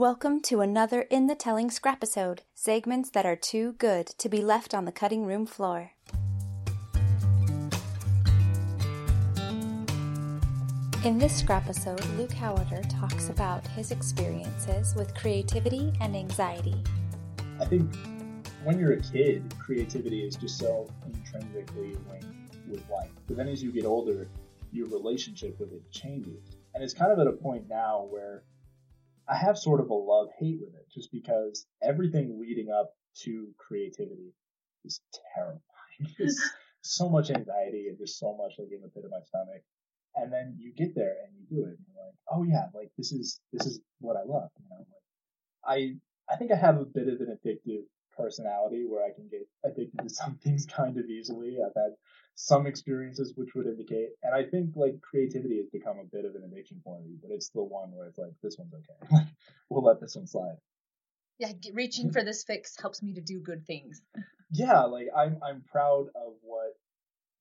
Welcome to another In the Telling Scrapisode, segments that are too good to be left on the cutting room floor. In this scrapisode, Luke Haueter talks about his experiences with creativity and anxiety. I think when you're a kid, creativity is just so intrinsically linked with life. But then as you get older, your relationship with it changes. And it's kind of at a point now where I have sort of a love hate with it just because everything leading up to creativity is terrifying. There's so much anxiety and just so much like in the pit of my stomach. And then you get there and you do it and you're like, oh yeah, like this is, this is what I love. You know, like I, I think I have a bit of an addictive personality where I can get addicted to some things kind of easily. I've had some experiences which would indicate, and I think like creativity has become a bit of an addiction for me, but it's the one where it's like, this one's okay. we'll let this one slide. Yeah, reaching for this fix helps me to do good things. yeah, like I'm, I'm proud of what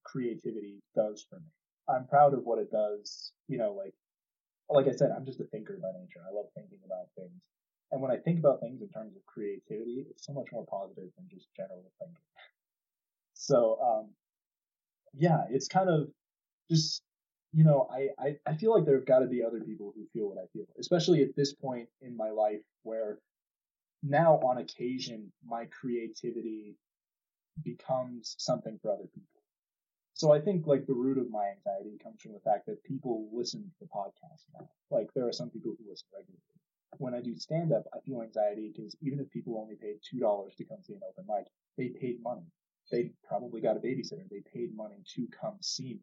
creativity does for me. I'm proud of what it does, you know, like, like I said, I'm just a thinker by nature. I love thinking about things. And when I think about things in terms of creativity, it's so much more positive than just general thinking. So, um, yeah, it's kind of just, you know, I, I, I feel like there have got to be other people who feel what I feel, especially at this point in my life where now on occasion my creativity becomes something for other people. So I think like the root of my anxiety comes from the fact that people listen to the podcast now. Like there are some people who listen regularly when I do stand up, I feel anxiety because even if people only paid two dollars to come see an open mic, they paid money. They probably got a babysitter. They paid money to come see me.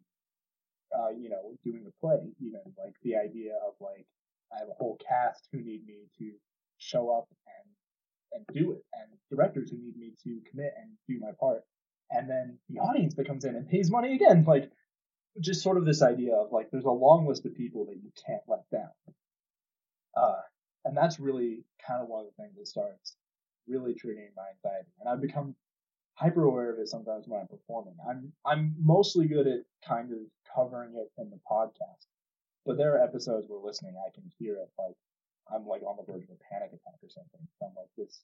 Uh, you know, doing the play, even like the idea of like I have a whole cast who need me to show up and and do it, and directors who need me to commit and do my part, and then the audience that comes in and pays money again, like just sort of this idea of like there's a long list of people that you can't let down. Uh, and that's really kind of one of the things that starts really triggering my anxiety. And I've become hyper aware of it sometimes when I'm performing. I'm I'm mostly good at kind of covering it in the podcast, but there are episodes where listening I can hear it like I'm like on the verge of a panic attack or something. I'm like this,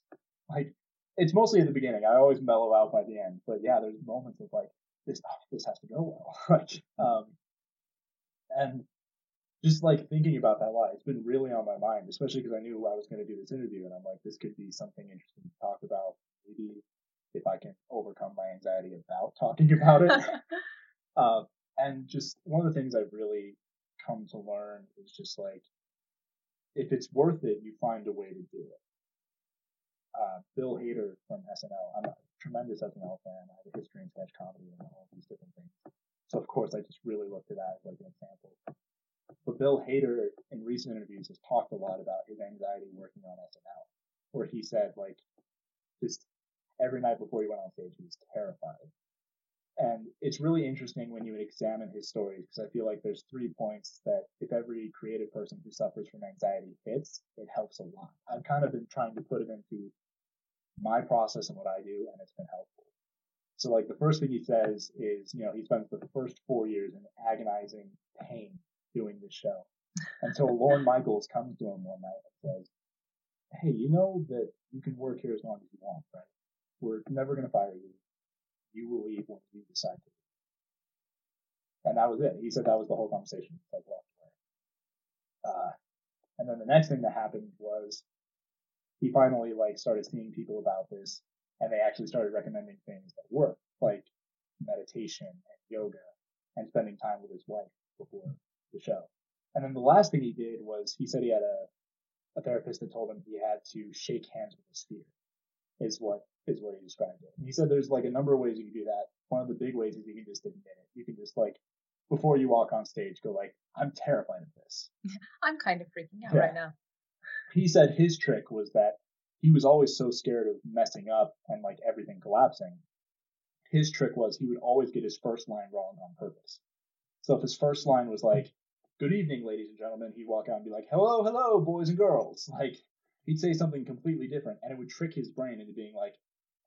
like it's mostly at the beginning. I always mellow out by the end, but yeah, there's moments of like this oh, this has to go well, like um, and just like thinking about that lot, it's been really on my mind, especially because I knew I was going to do this interview, and I'm like, this could be something interesting to talk about. Maybe if I can overcome my anxiety about talking about it. uh, and just one of the things I've really come to learn is just like, if it's worth it, you find a way to do it. Uh, Bill Hader from SNL. I'm a tremendous SNL fan. I have a history in sketch comedy and all these different things. So of course I just really looked at that as like an example. But Bill Hader in recent interviews has talked a lot about his anxiety working on SNL, where he said like just every night before he went on stage he was terrified. And it's really interesting when you would examine his stories because I feel like there's three points that if every creative person who suffers from anxiety hits, it helps a lot. I've kind of been trying to put it into my process and what I do, and it's been helpful. So like the first thing he says is, you know, he spends the first four years in agonizing pain doing this show until Lorne Michaels comes to him one night and says, Hey, you know that you can work here as long as you want, right? We're never going to fire you. You will leave when you decide to. And that was it. He said that was the whole conversation. Like walked away. Uh, and then the next thing that happened was he finally like started seeing people about this and they actually started recommending things that work, like meditation and yoga and spending time with his wife before the show. And then the last thing he did was he said he had a, a therapist that told him he had to shake hands with his fear is what is what he described it. And he said there's like a number of ways you can do that. One of the big ways is you can just admit it. You can just like before you walk on stage go like, I'm terrified of this. I'm kind of freaking out yeah. right now. He said his trick was that he was always so scared of messing up and like everything collapsing. His trick was he would always get his first line wrong on purpose. So if his first line was like, good evening, ladies and gentlemen, he'd walk out and be like, hello, hello, boys and girls. Like, he'd say something completely different, and it would trick his brain into being like,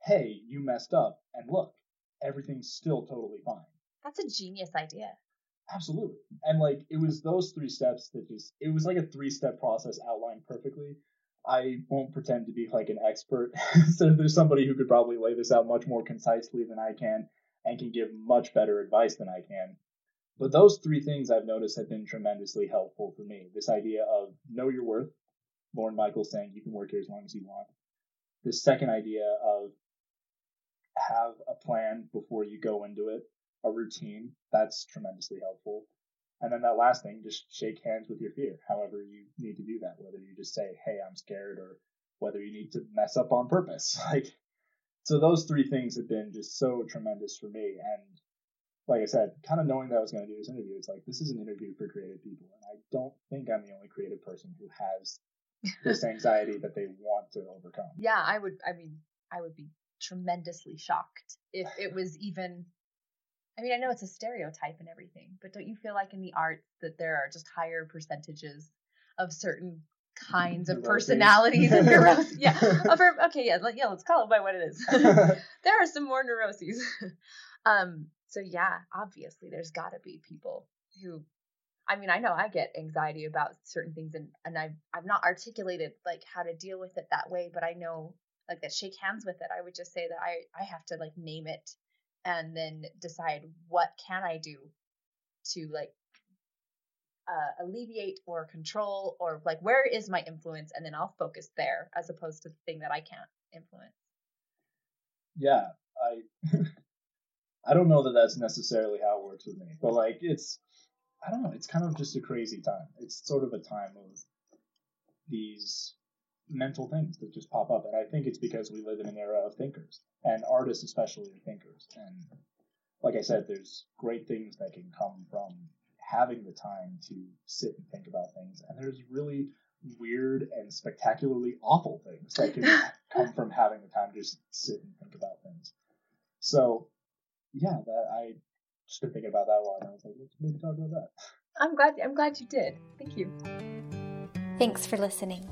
hey, you messed up, and look, everything's still totally fine. That's a genius idea. Absolutely. And like, it was those three steps that just, it was like a three step process outlined perfectly. I won't pretend to be like an expert. so there's somebody who could probably lay this out much more concisely than I can and can give much better advice than I can. But those three things I've noticed have been tremendously helpful for me. This idea of know your worth. Lorne Michaels saying you can work here as long as you want. This second idea of have a plan before you go into it, a routine. That's tremendously helpful. And then that last thing, just shake hands with your fear, however you need to do that, whether you just say, Hey, I'm scared, or whether you need to mess up on purpose. Like, so those three things have been just so tremendous for me. And like I said, kind of knowing that I was going to do this interview, it's like, this is an interview for creative people. And I don't think I'm the only creative person who has this anxiety that they want to overcome. Yeah, I would, I mean, I would be tremendously shocked if it was even I mean, I know it's a stereotype and everything, but don't you feel like in the arts that there are just higher percentages of certain kinds of personalities and neuroses? yeah. okay, yeah, yeah, let's call it by what it is. there are some more neuroses. um, so yeah, obviously there's gotta be people who I mean, I know I get anxiety about certain things and, and I've I've not articulated like how to deal with it that way, but I know like that shake hands with it. I would just say that I I have to like name it and then decide what can I do to like uh, alleviate or control or like where is my influence and then I'll focus there as opposed to the thing that I can't influence. Yeah, I I don't know that that's necessarily how it works with me, but like it's I don't know, it's kind of just a crazy time. It's sort of a time of these mental things that just pop up. And I think it's because we live in an era of thinkers, and artists especially are thinkers. And like I said, there's great things that can come from having the time to sit and think about things. And there's really weird and spectacularly awful things that can come from having the time to just sit and think about things. So, yeah, that I just been thinking about that a lot, and I was like, let's maybe talk about that. I'm glad. I'm glad you did. Thank you. Thanks for listening.